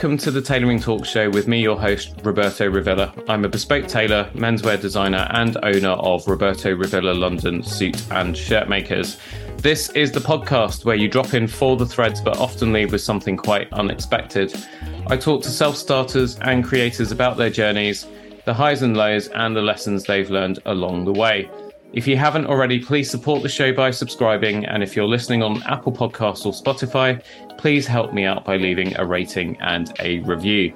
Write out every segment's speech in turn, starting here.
Welcome to the Tailoring Talk Show with me, your host, Roberto Revilla. I'm a bespoke tailor, menswear designer, and owner of Roberto Revilla London Suit and Shirt Makers. This is the podcast where you drop in for the threads, but often leave with something quite unexpected. I talk to self starters and creators about their journeys, the highs and lows, and the lessons they've learned along the way. If you haven't already, please support the show by subscribing. And if you're listening on Apple Podcasts or Spotify, please help me out by leaving a rating and a review.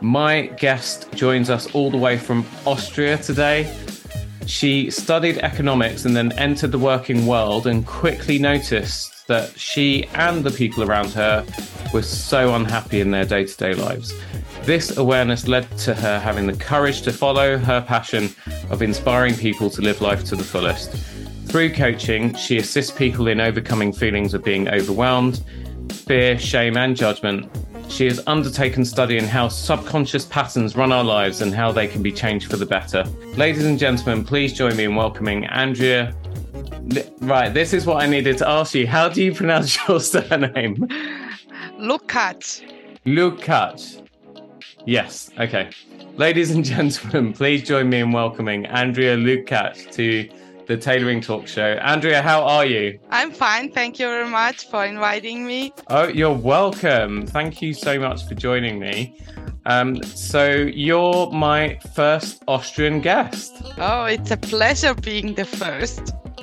My guest joins us all the way from Austria today. She studied economics and then entered the working world and quickly noticed that she and the people around her were so unhappy in their day to day lives. This awareness led to her having the courage to follow her passion of inspiring people to live life to the fullest. Through coaching, she assists people in overcoming feelings of being overwhelmed, fear, shame, and judgment. She has undertaken studying how subconscious patterns run our lives and how they can be changed for the better. Ladies and gentlemen, please join me in welcoming Andrea. Right, this is what I needed to ask you. How do you pronounce your surname? Lukac. Lukac. Yes. Okay. Ladies and gentlemen, please join me in welcoming Andrea Lukac to the Tailoring Talk Show. Andrea, how are you? I'm fine. Thank you very much for inviting me. Oh, you're welcome. Thank you so much for joining me. Um, so, you're my first Austrian guest. Oh, it's a pleasure being the first.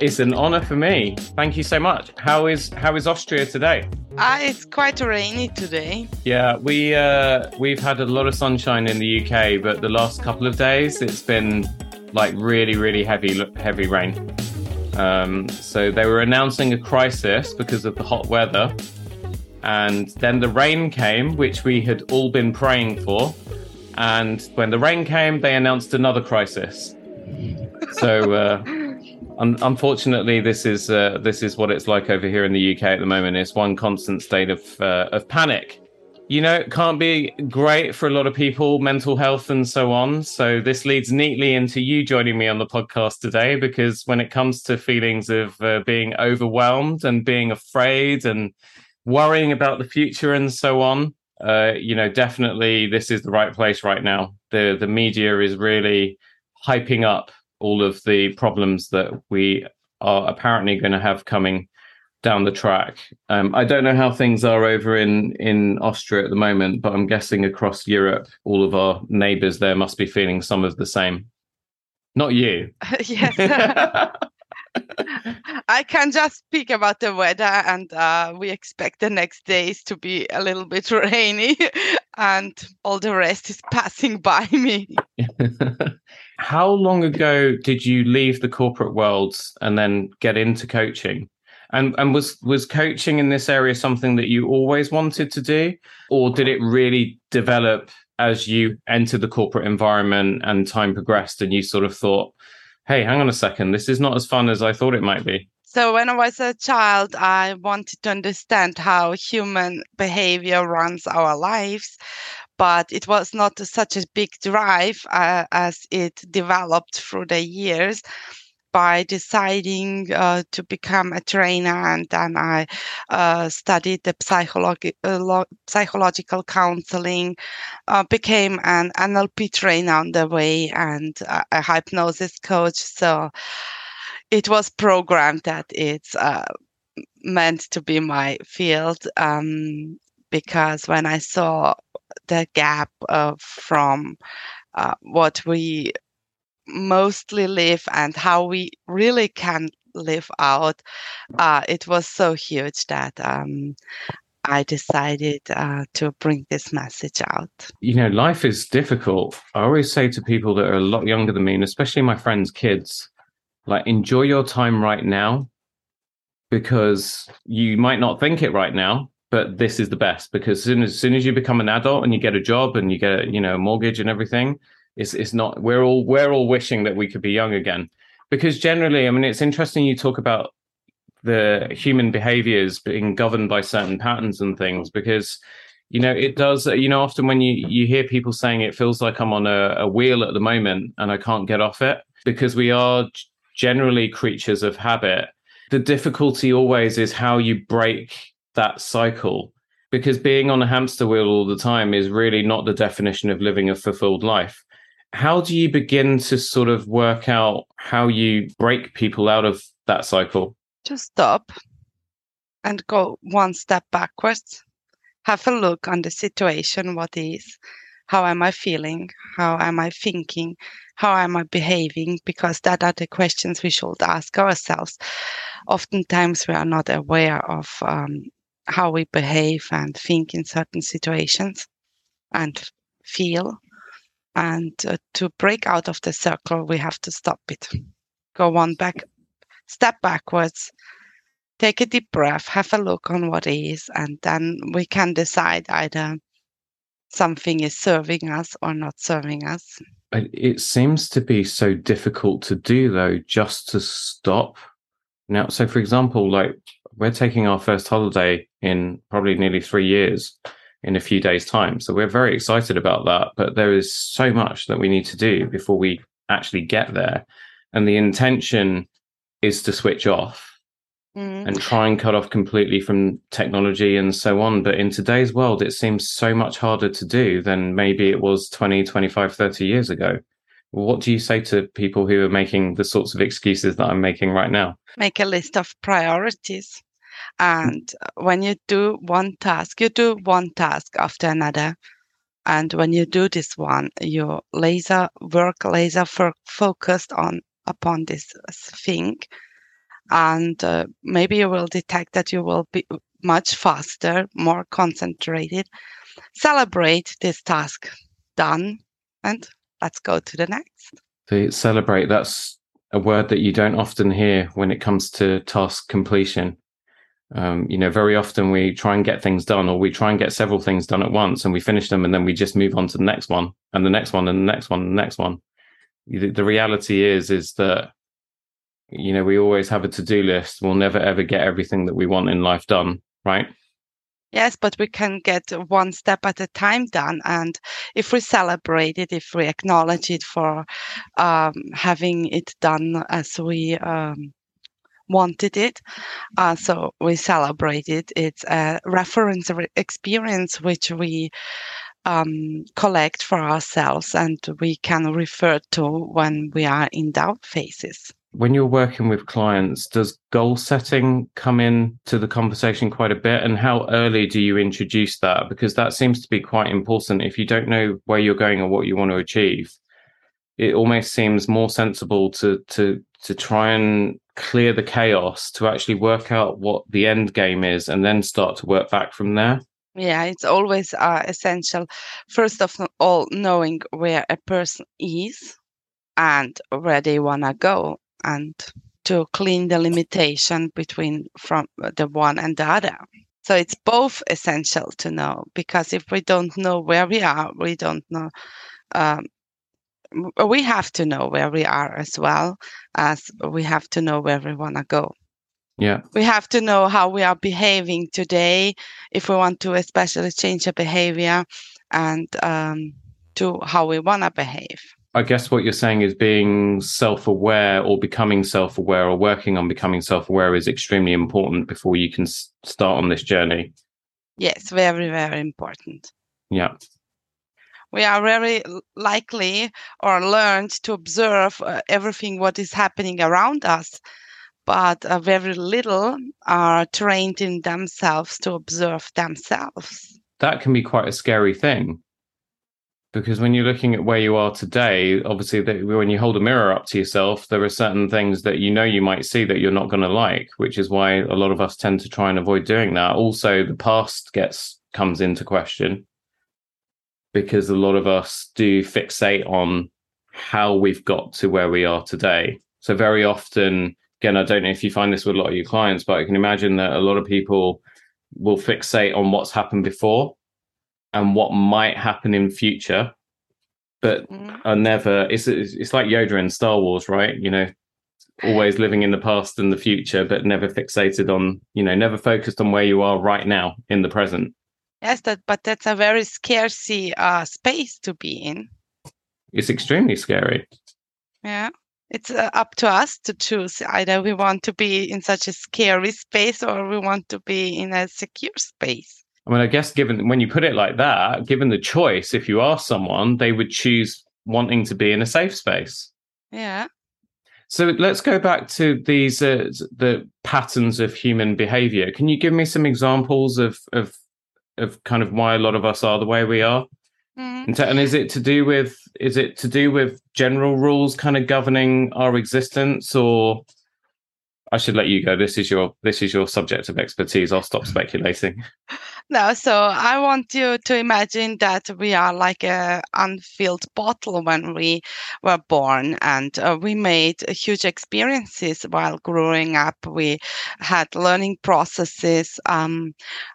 it's an honor for me. Thank you so much. How is how is Austria today? Ah, it's quite rainy today. Yeah, we uh, we've had a lot of sunshine in the UK, but the last couple of days it's been like really, really heavy, heavy rain. Um, so they were announcing a crisis because of the hot weather, and then the rain came, which we had all been praying for. And when the rain came, they announced another crisis. So. Uh, Un- unfortunately, this is uh, this is what it's like over here in the UK at the moment. It's one constant state of uh, of panic. You know, it can't be great for a lot of people, mental health and so on. So this leads neatly into you joining me on the podcast today, because when it comes to feelings of uh, being overwhelmed and being afraid and worrying about the future and so on, uh, you know, definitely this is the right place right now. The the media is really hyping up all of the problems that we are apparently going to have coming down the track. Um, I don't know how things are over in in Austria at the moment, but I'm guessing across Europe, all of our neighbours there must be feeling some of the same. Not you. yes. I can just speak about the weather, and uh, we expect the next days to be a little bit rainy, and all the rest is passing by me. How long ago did you leave the corporate world and then get into coaching? And and was was coaching in this area something that you always wanted to do, or did it really develop as you entered the corporate environment and time progressed, and you sort of thought, "Hey, hang on a second, this is not as fun as I thought it might be." So when I was a child, I wanted to understand how human behavior runs our lives, but it was not such a big drive uh, as it developed through the years by deciding uh, to become a trainer and then I uh, studied the psychologi- uh, psychological counseling, uh, became an NLP trainer on the way and a hypnosis coach. So it was programmed that it's uh, meant to be my field um, because when I saw the gap from uh, what we mostly live and how we really can live out, uh, it was so huge that um, I decided uh, to bring this message out. You know, life is difficult. I always say to people that are a lot younger than me, and especially my friends' kids, like, enjoy your time right now because you might not think it right now, but this is the best because as soon as, as soon as you become an adult and you get a job and you get you know a mortgage and everything it's it's not we're all we're all wishing that we could be young again because generally i mean it's interesting you talk about the human behaviors being governed by certain patterns and things because you know it does you know often when you you hear people saying it feels like i'm on a, a wheel at the moment and i can't get off it because we are generally creatures of habit the difficulty always is how you break that cycle because being on a hamster wheel all the time is really not the definition of living a fulfilled life. How do you begin to sort of work out how you break people out of that cycle? Just stop and go one step backwards. Have a look on the situation, what is, how am I feeling, how am I thinking, how am I behaving, because that are the questions we should ask ourselves. Oftentimes, we are not aware of um, how we behave and think in certain situations and feel. And uh, to break out of the circle, we have to stop it. Go one back, step backwards, take a deep breath, have a look on what is, and then we can decide either something is serving us or not serving us. It seems to be so difficult to do, though, just to stop. Now, so for example, like we're taking our first holiday in probably nearly three years in a few days' time. So we're very excited about that. But there is so much that we need to do before we actually get there. And the intention is to switch off mm. and try and cut off completely from technology and so on. But in today's world, it seems so much harder to do than maybe it was 20, 25, 30 years ago. What do you say to people who are making the sorts of excuses that I'm making right now? Make a list of priorities. And when you do one task, you do one task after another. And when you do this one, you laser work, laser focused on upon this thing and uh, maybe you will detect that you will be much faster, more concentrated. Celebrate this task done, and let's go to the next. So celebrate. That's a word that you don't often hear when it comes to task completion. Um, you know, very often we try and get things done, or we try and get several things done at once, and we finish them, and then we just move on to the next one, and the next one, and the next one, and the next one. The, the reality is, is that you know, we always have a to do list. We'll never ever get everything that we want in life done, right? Yes, but we can get one step at a time done. And if we celebrate it, if we acknowledge it for um, having it done as we um, wanted it, uh, so we celebrated. It's a reference experience which we um, collect for ourselves and we can refer to when we are in doubt phases when you're working with clients, does goal setting come in to the conversation quite a bit? And how early do you introduce that? Because that seems to be quite important. If you don't know where you're going or what you want to achieve, it almost seems more sensible to to to try and clear the chaos to actually work out what the end game is and then start to work back from there. Yeah, it's always uh, essential. First of all, knowing where a person is and where they want to go and to clean the limitation between from the one and the other. So it's both essential to know because if we don't know where we are, we don't know. Um, we have to know where we are as well as we have to know where we want to go. Yeah. We have to know how we are behaving today if we want to especially change a behavior and um, to how we want to behave. I guess what you're saying is being self aware or becoming self aware or working on becoming self aware is extremely important before you can start on this journey. Yes, very, very important. Yeah. We are very likely or learned to observe uh, everything what is happening around us, but uh, very little are trained in themselves to observe themselves. That can be quite a scary thing because when you're looking at where you are today obviously when you hold a mirror up to yourself there are certain things that you know you might see that you're not going to like which is why a lot of us tend to try and avoid doing that also the past gets comes into question because a lot of us do fixate on how we've got to where we are today so very often again i don't know if you find this with a lot of your clients but i can imagine that a lot of people will fixate on what's happened before and what might happen in future, but mm. are never. It's it's like Yoda in Star Wars, right? You know, always living in the past and the future, but never fixated on you know, never focused on where you are right now in the present. Yes, that but that's a very scary uh, space to be in. It's extremely scary. Yeah it's uh, up to us to choose either we want to be in such a scary space or we want to be in a secure space I mean, I guess given when you put it like that, given the choice, if you ask someone, they would choose wanting to be in a safe space. Yeah. So let's go back to these uh, the patterns of human behavior. Can you give me some examples of of of kind of why a lot of us are the way we are? Mm-hmm. And is it to do with is it to do with general rules kind of governing our existence, or I should let you go. This is your this is your subject of expertise. I'll stop speculating. No, so I want you to imagine that we are like a unfilled bottle when we were born, and uh, we made huge experiences while growing up. We had learning processes. Um,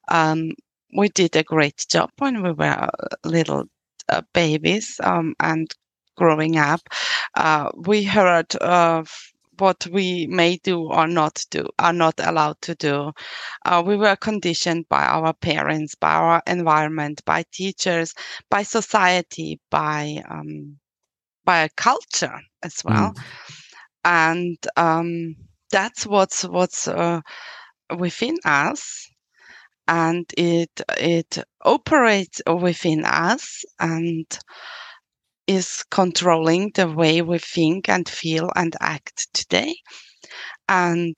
um, we did a great job when we were little uh, babies um, and growing up. Uh, we heard of what we may do or not do, are not allowed to do. Uh, we were conditioned by our parents, by our environment, by teachers, by society, by um, by a culture as well, mm. and um, that's what's what's uh, within us and it it operates within us and is controlling the way we think and feel and act today. And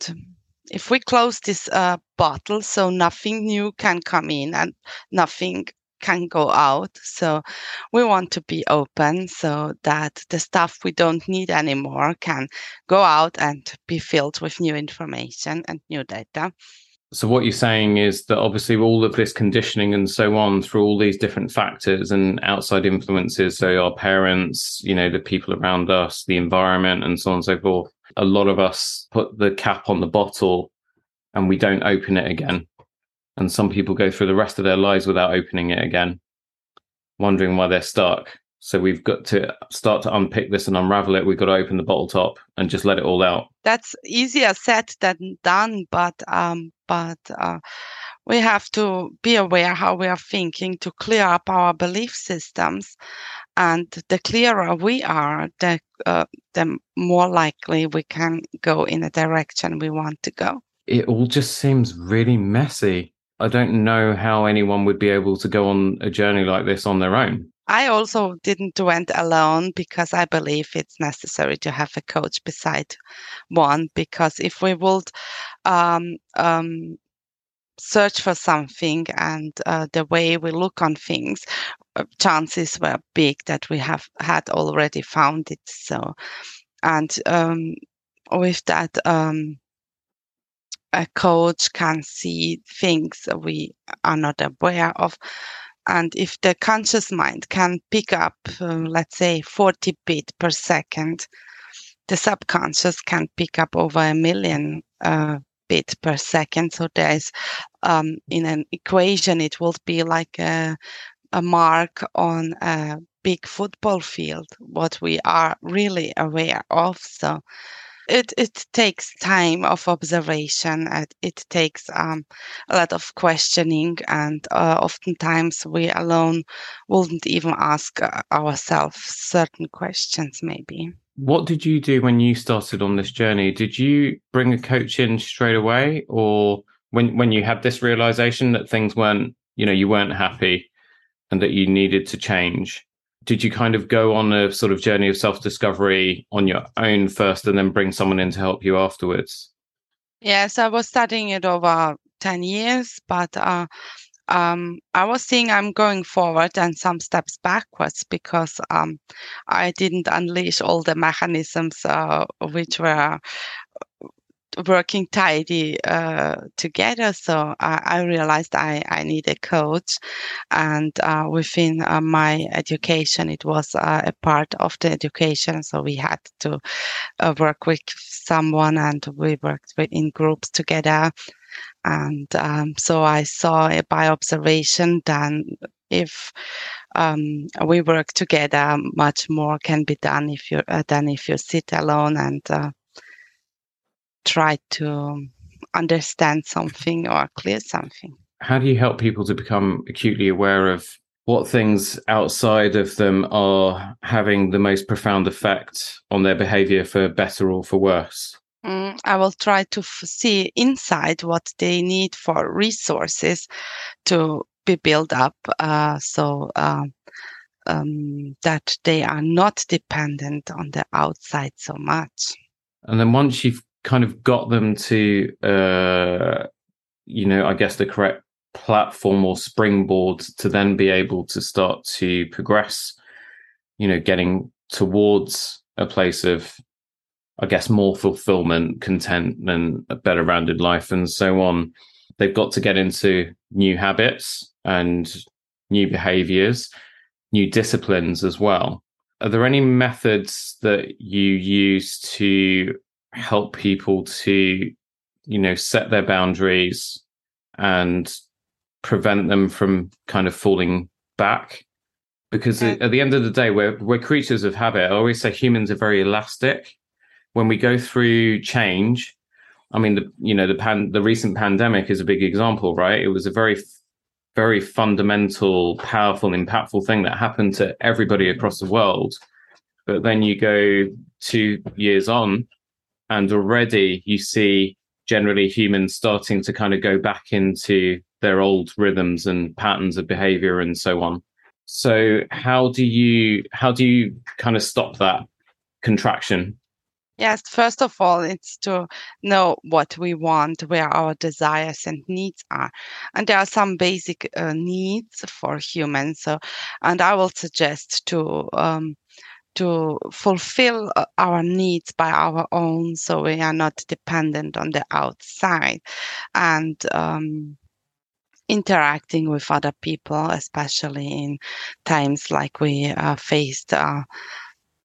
if we close this uh, bottle, so nothing new can come in and nothing can go out. So we want to be open so that the stuff we don't need anymore can go out and be filled with new information and new data. So what you're saying is that obviously all of this conditioning and so on through all these different factors and outside influences, so our parents, you know, the people around us, the environment, and so on and so forth. A lot of us put the cap on the bottle and we don't open it again. And some people go through the rest of their lives without opening it again, wondering why they're stuck. So we've got to start to unpick this and unravel it. We've got to open the bottle top and just let it all out. That's easier said than done, but um, but uh, we have to be aware how we are thinking to clear up our belief systems. And the clearer we are, the uh, the more likely we can go in the direction we want to go. It all just seems really messy. I don't know how anyone would be able to go on a journey like this on their own. I also didn't went alone because I believe it's necessary to have a coach beside one because if we would um, um, search for something and uh, the way we look on things, uh, chances were big that we have had already found it. So, and um, with that, um, a coach can see things we are not aware of and if the conscious mind can pick up, uh, let's say, 40 bit per second, the subconscious can pick up over a million uh, bit per second. So there's, um, in an equation, it will be like a, a mark on a big football field, what we are really aware of. So it it takes time of observation it, it takes um, a lot of questioning and uh, oftentimes we alone wouldn't even ask uh, ourselves certain questions maybe. What did you do when you started on this journey? Did you bring a coach in straight away or when when you had this realization that things weren't you know you weren't happy and that you needed to change did you kind of go on a sort of journey of self discovery on your own first and then bring someone in to help you afterwards? Yes, I was studying it over 10 years, but uh, um, I was seeing I'm going forward and some steps backwards because um, I didn't unleash all the mechanisms uh, which were working tidy uh, together. So I, I, realized I, I need a coach. And uh, within uh, my education, it was uh, a part of the education. So we had to uh, work with someone and we worked with, in groups together. And um, so I saw by observation then if um, we work together, much more can be done if you uh, than if you sit alone and try to understand something or clear something. How do you help people to become acutely aware of what things outside of them are having the most profound effect on their behavior for better or for worse? Mm, I will try to f- see inside what they need for resources to be built up uh, so uh, um, that they are not dependent on the outside so much. And then once you've kind of got them to, uh, you know, I guess the correct platform or springboard to then be able to start to progress, you know, getting towards a place of, I guess, more fulfillment, content, and a better rounded life, and so on. They've got to get into new habits and new behaviors, new disciplines as well. Are there any methods that you use to help people to, you know, set their boundaries and prevent them from kind of falling back? Because at the end of the day, we're we're creatures of habit. I always say humans are very elastic. When we go through change, I mean, the you know the pan the recent pandemic is a big example, right? It was a very very fundamental, powerful, impactful thing that happened to everybody across the world. But then you go two years on, and already you see generally humans starting to kind of go back into their old rhythms and patterns of behavior and so on. So how do you how do you kind of stop that contraction? Yes, first of all, it's to know what we want, where our desires and needs are. And there are some basic uh, needs for humans. So, and I will suggest to um, to fulfill uh, our needs by our own, so we are not dependent on the outside, and um, interacting with other people, especially in times like we are faced uh,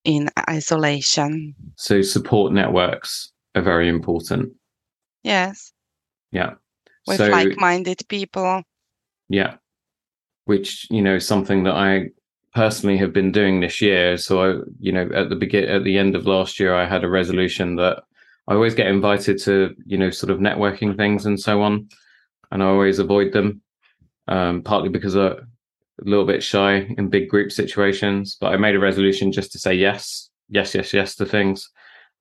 in isolation. So support networks are very important. Yes. Yeah. With so, like-minded people. Yeah. Which, you know, something that I personally have been doing this year. So I, you know, at the begin at the end of last year I had a resolution that I always get invited to, you know, sort of networking things and so on. And I always avoid them. Um, partly because I, a little bit shy in big group situations, but I made a resolution just to say yes, yes, yes, yes to things.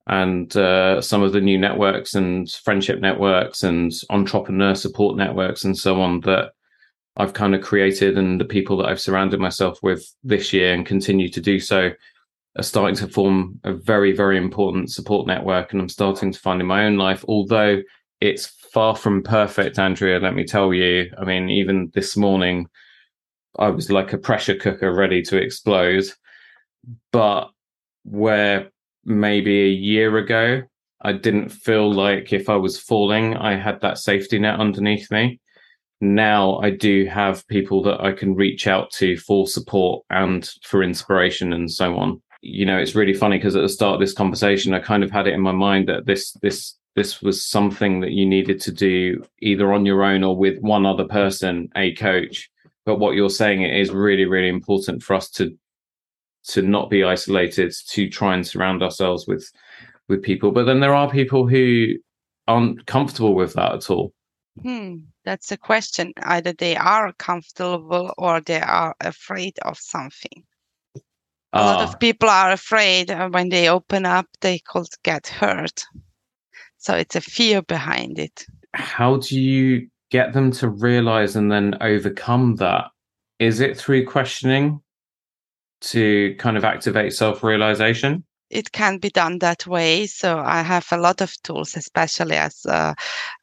And uh, some of the new networks and friendship networks and entrepreneur support networks and so on that I've kind of created and the people that I've surrounded myself with this year and continue to do so are starting to form a very, very important support network. And I'm starting to find in my own life, although it's far from perfect, Andrea, let me tell you. I mean, even this morning, I was like a pressure cooker ready to explode. But where maybe a year ago, I didn't feel like if I was falling, I had that safety net underneath me. Now I do have people that I can reach out to for support and for inspiration and so on. You know, it's really funny because at the start of this conversation, I kind of had it in my mind that this this this was something that you needed to do either on your own or with one other person, a coach. But what you're saying it is really really important for us to to not be isolated to try and surround ourselves with with people. But then there are people who aren't comfortable with that at all. Hmm that's a question either they are comfortable or they are afraid of something a lot of ah. people are afraid when they open up they could get hurt so it's a fear behind it how do you get them to realize and then overcome that? Is it through questioning to kind of activate self realization? It can be done that way. So I have a lot of tools, especially as uh,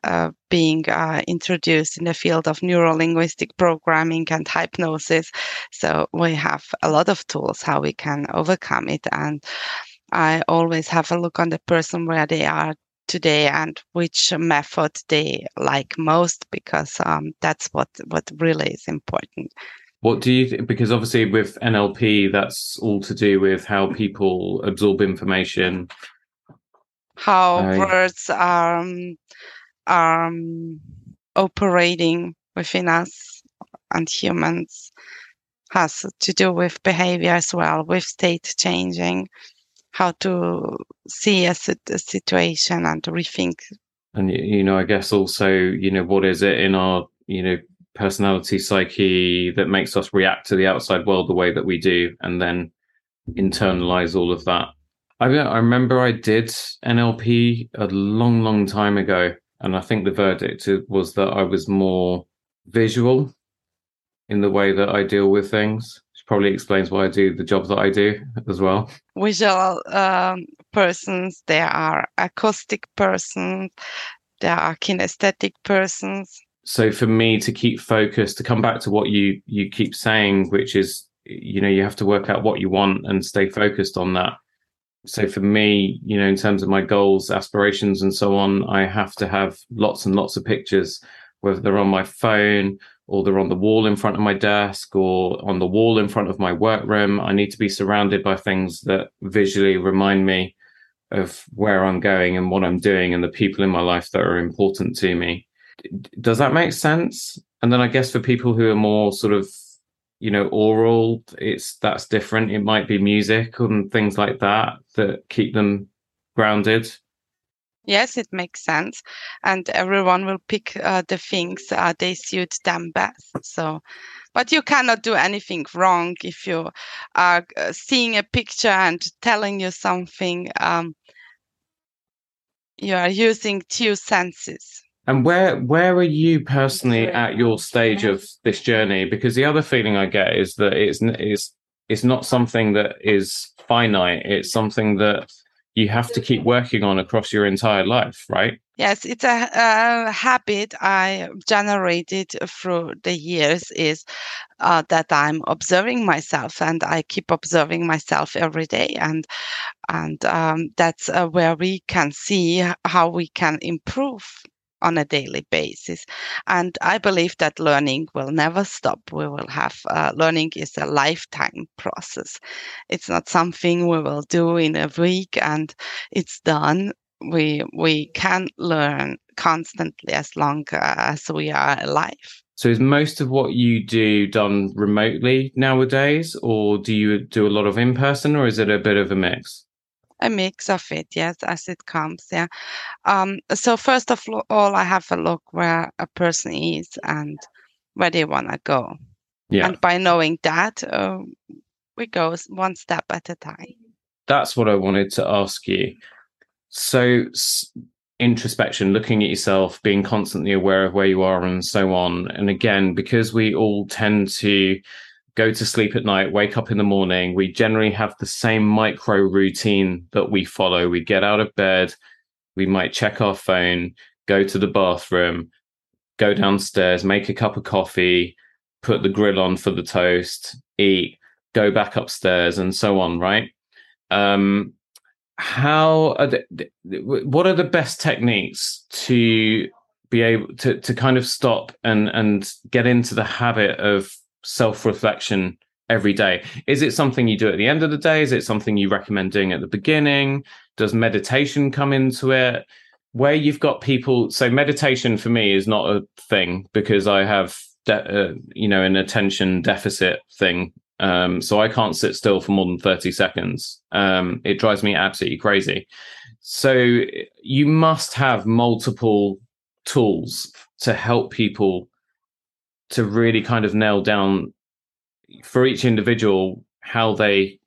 uh, being uh, introduced in the field of neurolinguistic programming and hypnosis. So we have a lot of tools how we can overcome it. And I always have a look on the person where they are today and which method they like most because um, that's what what really is important what do you think because obviously with nlp that's all to do with how people absorb information how uh, words are um, um, operating within us and humans has to do with behavior as well with state changing how to see a, a situation and rethink. And you know, I guess also, you know, what is it in our, you know, personality psyche that makes us react to the outside world the way that we do, and then internalize all of that. I, I remember I did NLP a long, long time ago, and I think the verdict was that I was more visual in the way that I deal with things. Which probably explains why I do the job that I do as well. Visual um, persons, there are acoustic persons, there are kinesthetic persons. So for me to keep focused, to come back to what you you keep saying, which is you know you have to work out what you want and stay focused on that. So for me you know in terms of my goals aspirations and so on i have to have lots and lots of pictures whether they're on my phone or they're on the wall in front of my desk or on the wall in front of my workroom. I need to be surrounded by things that visually remind me of where i'm going and what i'm doing and the people in my life that are important to me does that make sense? And then i guess for people who are more sort of you know oral it's that's different. It might be music and things like that that keep them grounded. Yes it makes sense. And everyone will pick uh, the things uh, they suit them best. So but you cannot do anything wrong if you are uh, seeing a picture and telling you something um, you are using two senses and where where are you personally at your stage of this journey? Because the other feeling I get is that it's it's it's not something that is finite. It's something that you have to keep working on across your entire life, right? Yes, it's a, a habit I generated through the years. Is uh, that I'm observing myself, and I keep observing myself every day, and and um, that's uh, where we can see how we can improve on a daily basis. And I believe that learning will never stop. We will have uh, learning is a lifetime process. It's not something we will do in a week and it's done. We we can learn constantly as long as we are alive. So is most of what you do done remotely nowadays, or do you do a lot of in person, or is it a bit of a mix? A mix of it, yes, as it comes. Yeah. Um, so first of all, I have a look where a person is and where they want to go. Yeah. And by knowing that, uh, we go one step at a time. That's what I wanted to ask you. So, s- introspection, looking at yourself, being constantly aware of where you are, and so on. And again, because we all tend to go to sleep at night, wake up in the morning. We generally have the same micro routine that we follow. We get out of bed, we might check our phone, go to the bathroom, go downstairs, make a cup of coffee, put the grill on for the toast, eat, go back upstairs, and so on, right? Um, how are the, what are the best techniques to be able to to kind of stop and and get into the habit of self reflection every day. Is it something you do at the end of the day? Is it something you recommend doing at the beginning? Does meditation come into it? Where you've got people, so meditation for me is not a thing because I have, de- uh, you know, an attention deficit thing. Um, so I can't sit still for more than 30 seconds. Um, it drives me absolutely crazy. So you must have multiple tools to help people to really kind of nail down for each individual how they,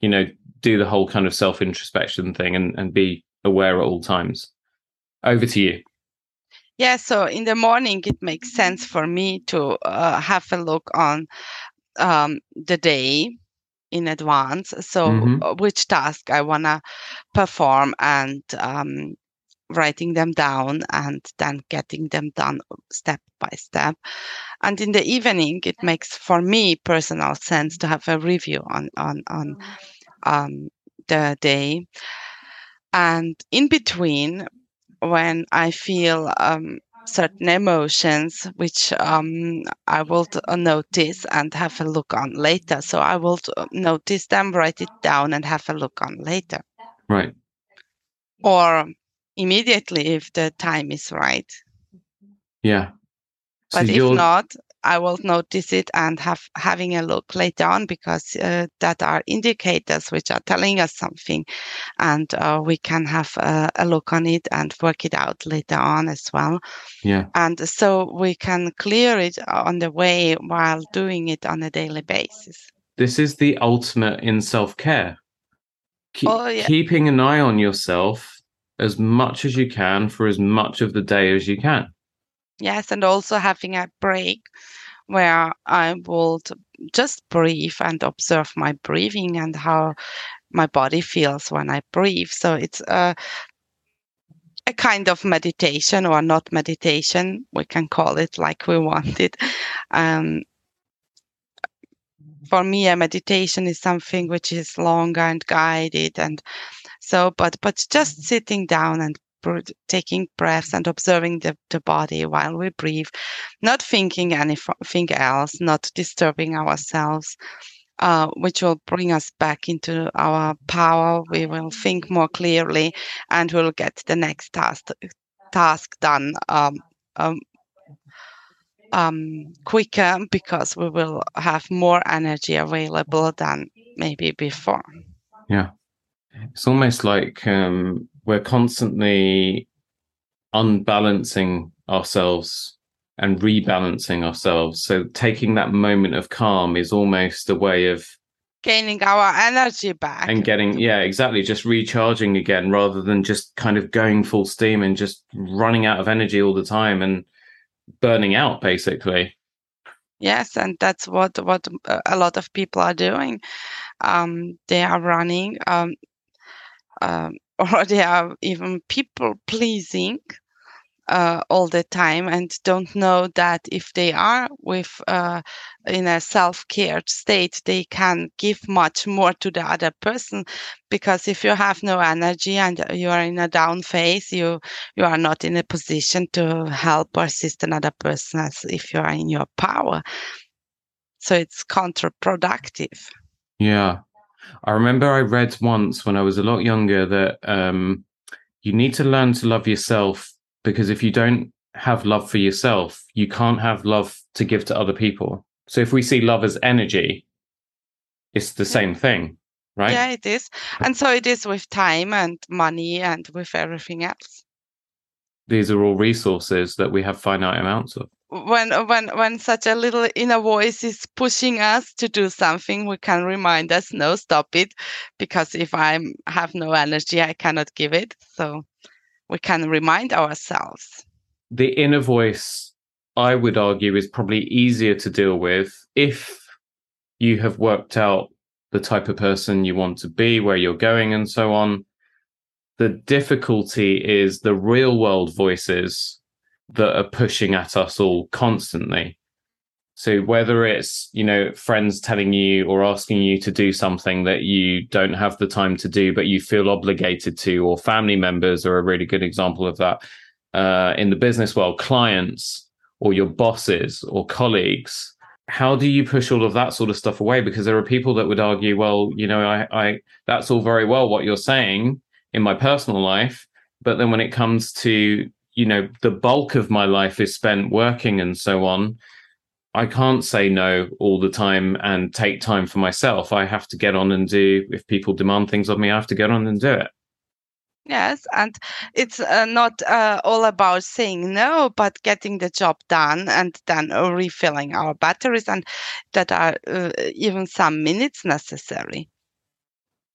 you know, do the whole kind of self introspection thing and, and be aware at all times. Over to you. Yeah, so in the morning, it makes sense for me to uh, have a look on um, the day in advance. So, mm-hmm. Uh, which task I want to perform and um, writing them down and then getting them done step by step. And in the evening, it makes for me personal sense to have a review on on on um, the day. And in between, when I feel um, certain emotions, which um, I will notice and have a look on later. So I will notice them, write it down, and have a look on later. Right. Or immediately if the time is right. Yeah. So but if not, I will notice it and have having a look later on because uh, that are indicators which are telling us something, and uh, we can have a, a, look on it and work it out later on as well. Yeah. And so we can clear it on the way while doing it on a daily basis. This is the ultimate in self care. Keep, oh, yeah. Keeping an eye on yourself as much as you can for as much of the day as you can. Yes, and also having a break where I would just breathe and observe my breathing and how my body feels when I breathe. So it's a a kind of meditation or not meditation. We can call it like we want it. Um, for me, a meditation is something which is longer and guided, and so. But but just sitting down and taking breaths and observing the, the body while we breathe, not thinking anything else, not disturbing ourselves uh, which will bring us back into our power. We will think more clearly, and we'll get the next task task done um, um, um, quicker because we will have more energy available than maybe before. Yeah, it's almost like um, we're constantly unbalancing ourselves and rebalancing ourselves. So taking that moment of calm is almost a way of gaining our energy back. And getting yeah exactly just recharging again rather than just kind of going full steam and just running out of energy all the time and burning out basically. Yes and that's what what a lot of people are doing. Um, they are running um, um, or they are even people pleasing uh, all the time and don't know that if they are with uh, in a self-cared state they can give much more to the other person. Because if you have no energy and you are in a down phase you you are not in a position to help or assist another person as if you are in your power. So it's counterproductive. Yeah i remember i read once when i was a lot younger that um, you need to learn to love yourself because if you don't have love for yourself, you can't have love to give to other people. So if we see love as energy, it's the same thing, right? Yeah, it is. And so it is with time and money and with everything else. These are all resources that we have finite amounts of. When when when such a little inner voice is pushing us to do something, we can remind us, no, stop it, because if I have no energy, I cannot give it. So we can remind ourselves. The inner voice, I would argue, is probably easier to deal with if you have worked out the type of person you want to be, where you're going, and so on. The difficulty is the real world voices that are pushing at us all constantly. So whether it's, you know, friends telling you or asking you to do something that you don't have the time to do, but you feel obligated to, or family members are a really good example of that. Uh, in the business world, clients or your bosses or colleagues, how do you push all of that sort of stuff away? Because there are people that would argue, well, you know, I, I that's all very well what you're saying in my personal life, but then when it comes to, you know, the bulk of my life is spent working and so on I can't say no all the time and take time for myself. I have to get on and do, if people demand things of me, I have to get on and do it. Yes, and it's uh, not uh, all about saying no, but getting the job done and then refilling our batteries, and that are uh, even some minutes necessary.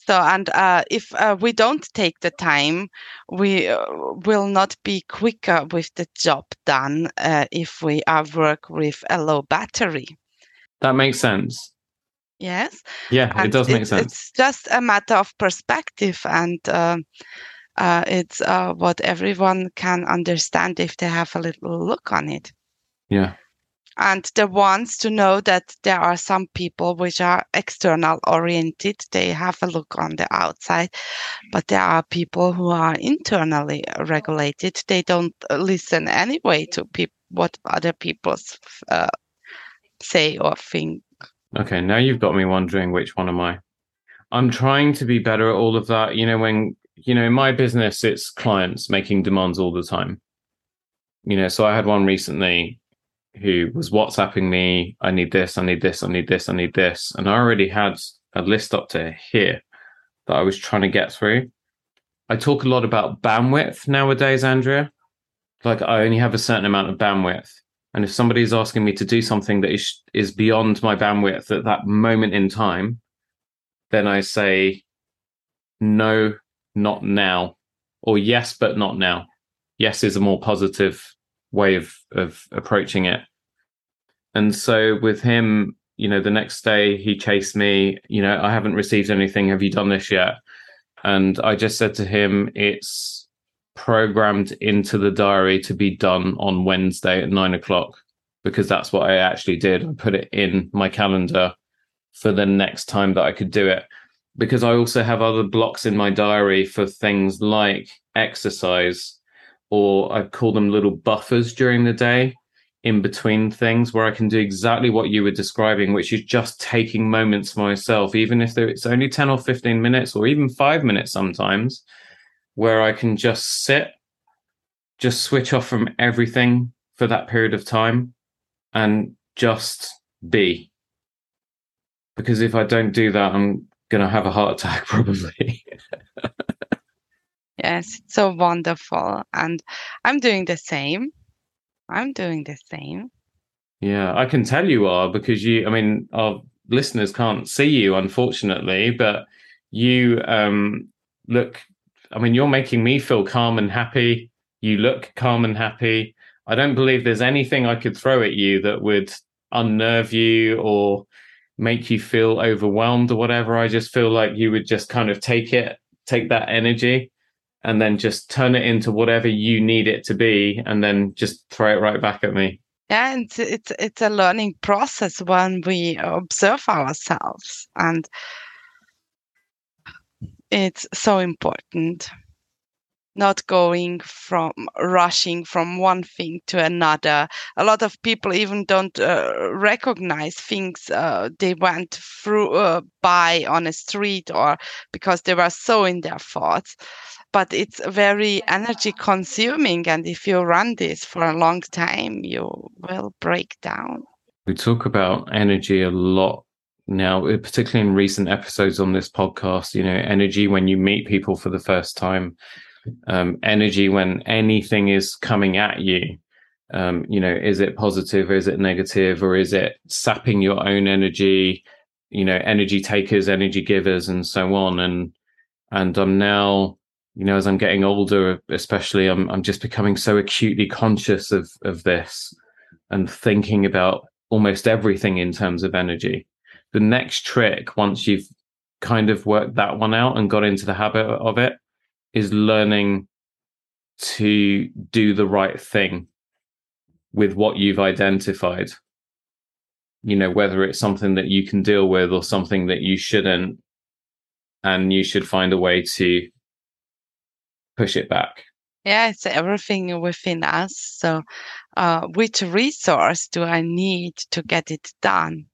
So, and uh, if uh, we don't take the time, we uh, will not be quicker with the job done uh, if we are work with a low battery. That makes sense. Yes. Yeah, and it does make sense. It's just a matter of perspective, and uh, uh, it's what everyone can understand if they have a little look on it. Yeah and the ones to know that there are some people which are external oriented they have a look on the outside but there are people who are internally regulated they don't listen anyway to what other people uh, say or think. Okay now you've got me wondering which one am i. I'm trying to be better at all of that you know when you know in my business it's clients making demands all the time. You know so i had one recently who was WhatsApping me, I need this, I need this, I need this, I need this. And I already had a list up to here that I was trying to get through. I talk a lot about bandwidth nowadays, Andrea. Like I only have a certain amount of bandwidth. And if somebody's asking me to do something that is is beyond my bandwidth at that moment in time, then I say no, not now, or yes, but not now. Yes is a more positive way of of approaching it. And so with him, you know, the next day he chased me, you know, I haven't received anything. Have you done this yet? And I just said to him, it's programmed into the diary to be done on Wednesday at nine o'clock because that's what I actually did. I put it in my calendar for the next time that I could do it. Because I also have other blocks in my diary for things like exercise, or I call them little buffers during the day in between things where I can do exactly what you were describing, which is just taking moments for myself, even if it's only 10 or 15 minutes or even five minutes sometimes, where I can just sit, just switch off from everything for that period of time and just be. Because if I don't do that, I'm going to have a heart attack probably. Yes, it's so wonderful. And I'm doing the same I'm doing the same. Yeah, I can tell you are because you, I mean, our listeners can't see you, unfortunately, but you um, look, I mean, you're making me feel calm and happy. You look calm and happy. I don't believe there's anything I could throw at you that would unnerve you or make you feel overwhelmed or whatever. I just feel like you would just kind of take it, take that energy and then just turn it into whatever you need it to be and then just throw it right back at me yeah it's it's a learning process when we observe ourselves and it's so important not going from rushing from one thing to another. A lot of people even don't uh, recognize things uh, they went through uh, by on a street or because they were so in their thoughts but it's very energy consuming. And if you run this for a long time, you will break down. We talk about energy a lot now, particularly in recent episodes on this podcast. You know, energy when you meet people for the first time, um, energy when anything is coming at you. Um, you know, is it positive or is it negative or is it sapping your own energy? You know, energy takers, energy givers, and so on. And and I'm now you know, as I'm getting older, especially, I'm I'm just becoming so acutely conscious of of this and thinking about almost everything in terms of energy. The next trick, once you've kind of worked that one out and got into the habit of it, is learning to do the right thing with what you've identified. You know, whether it's something that you can deal with or something that you shouldn't. And you should find a way to push it back. Yeah, it's everything within us. So, uh, which resource do I need to get it done?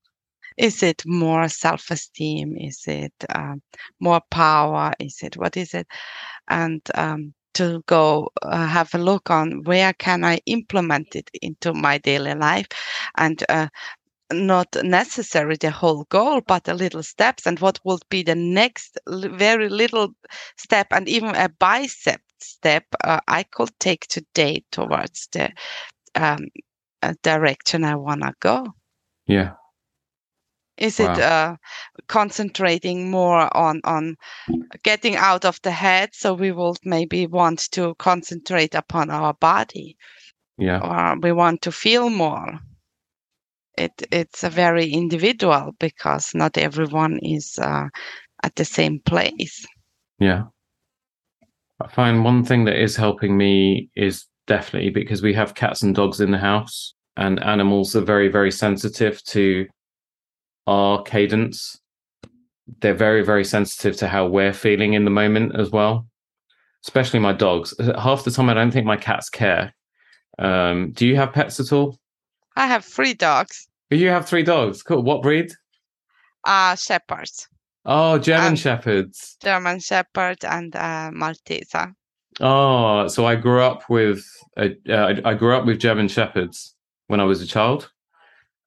Is it more self esteem? Is it um, more power? Is it what is it? And um, to go uh, have a look on where can I implement it into my daily life and uh, not necessarily the whole goal, but a little steps and what would be the next very little step and even a bicep step uh, I could take today towards the um, uh, direction I want to go. Yeah. Is wow. it uh, concentrating more on on getting out of the head? So we will maybe want to concentrate upon our body. Yeah. Or we want to feel more it it's a very individual because not everyone is uh, at the same place. Yeah, I find one thing that is helping me is definitely because we have cats and dogs in the house, and animals are very very sensitive to our cadence. They're very very sensitive to how we're feeling in the moment as well. Especially my dogs. Half the time, I don't think my cats care. Um, do you have pets at all? I have three dogs. You have three dogs. Cool. What breed? Uh shepherds. Oh, German um, shepherds. German shepherd and uh, Malteser. Oh, so I grew up with a, uh, I grew up with German shepherds when I was a child,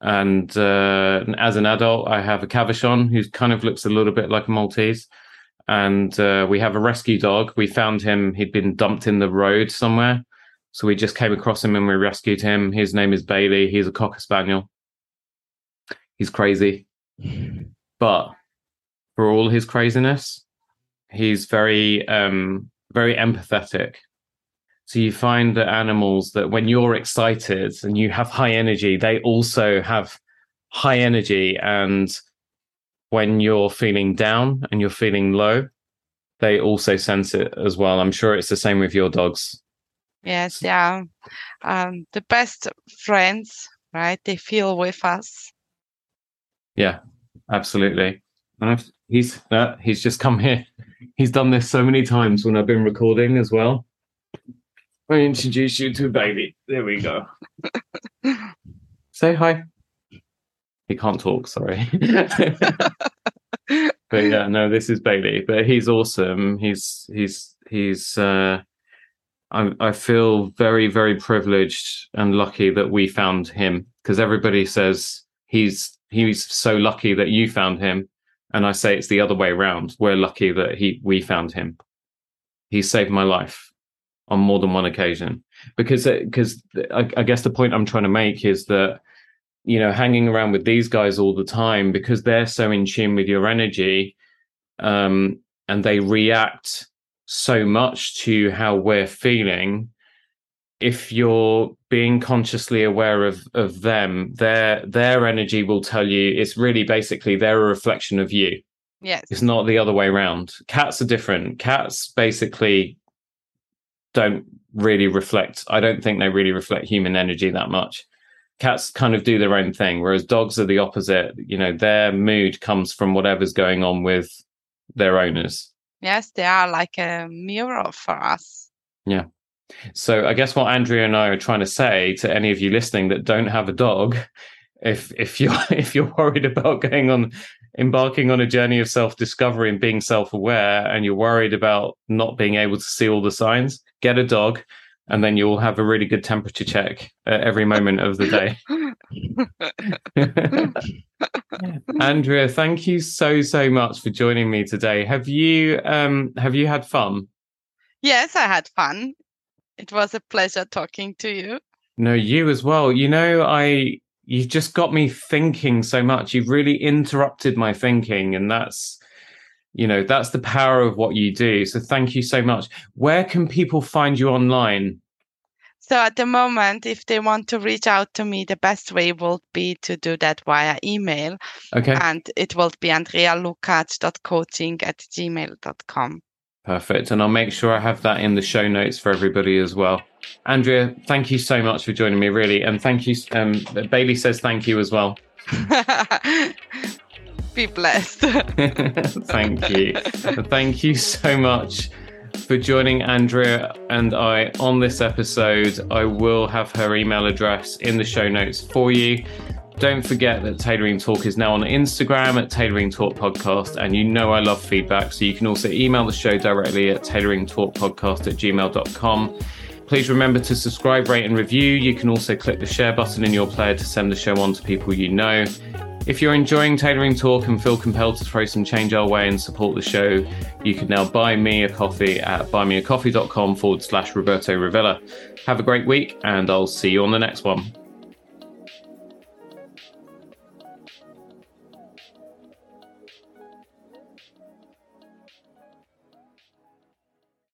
and uh, as an adult, I have a Cavachon who kind of looks a little bit like a Maltese, and uh, we have a rescue dog. We found him; he'd been dumped in the road somewhere, so we just came across him and we rescued him. His name is Bailey. He's a cocker spaniel. He's crazy, but for all his craziness, he's very, um, very empathetic. So you find that animals that when you're excited and you have high energy, they also have high energy. And when you're feeling down and you're feeling low, they also sense it as well. I'm sure it's the same with your dogs. Yes, yeah. Um, the best friends, right? They feel with us. Yeah, absolutely. And he's uh, he's just come here. He's done this so many times when I've been recording as well. I introduce you to baby. There we go. Say hi. He can't talk, sorry. but yeah, no, this is Bailey. But he's awesome. He's he's he's uh I I feel very, very privileged and lucky that we found him because everybody says he's he's so lucky that you found him. And I say it's the other way around. We're lucky that he we found him. He saved my life on more than one occasion because because uh, I, I guess the point I'm trying to make is that you know hanging around with these guys all the time because they're so in tune with your energy um, and they react so much to how we're feeling. If you're being consciously aware of of them their their energy will tell you it's really basically they're a reflection of you. Yes. It's not the other way around. Cats are different. Cats basically don't really reflect i don't think they really reflect human energy that much. Cats kind of do their own thing whereas dogs are the opposite. You know their mood comes from whatever's going on with their owners yes they are like a mirror for us. Yeah. So i guess what andrea and i are trying to say to any of you listening that don't have a dog if if you're if you're worried about going on embarking on a journey of self-discovery and being self-aware and you're worried about not being able to see all the signs get a dog and then you'll have a really good temperature check at every moment of the day. Andrea thank you so so much for joining me today. Have you um have you had fun? Yes i had fun. It was a pleasure talking to you. No you as well. You know i you've just got me thinking so much. You've really interrupted my thinking, and that's you know that's the power of what you do. So thank you so much. Where can people find you online? So at the moment, if they want to reach out to me, the best way will be to do that via email. Okay. And it will be andrealukac.coaching at gmail.com. Perfect. And I'll make sure I have that in the show notes for everybody as well. Andrea, thank you so much for joining me, really. And thank you. Um, Bailey says thank you as well. Be blessed. thank you. thank you so much for joining Andrea and I on this episode. I will have her email address in the show notes for you. Don't forget that Tailoring Talk is now on Instagram at Tailoring Talk Podcast. And you know I love feedback. So you can also email the show directly at tailoringtalkpodcast at gmail.com. Please remember to subscribe, rate, and review. You can also click the share button in your player to send the show on to people you know. If you're enjoying Tailoring Talk and feel compelled to throw some change our way and support the show, you can now buy me a coffee at buymeacoffee.com forward slash Roberto Revilla. Have a great week, and I'll see you on the next one.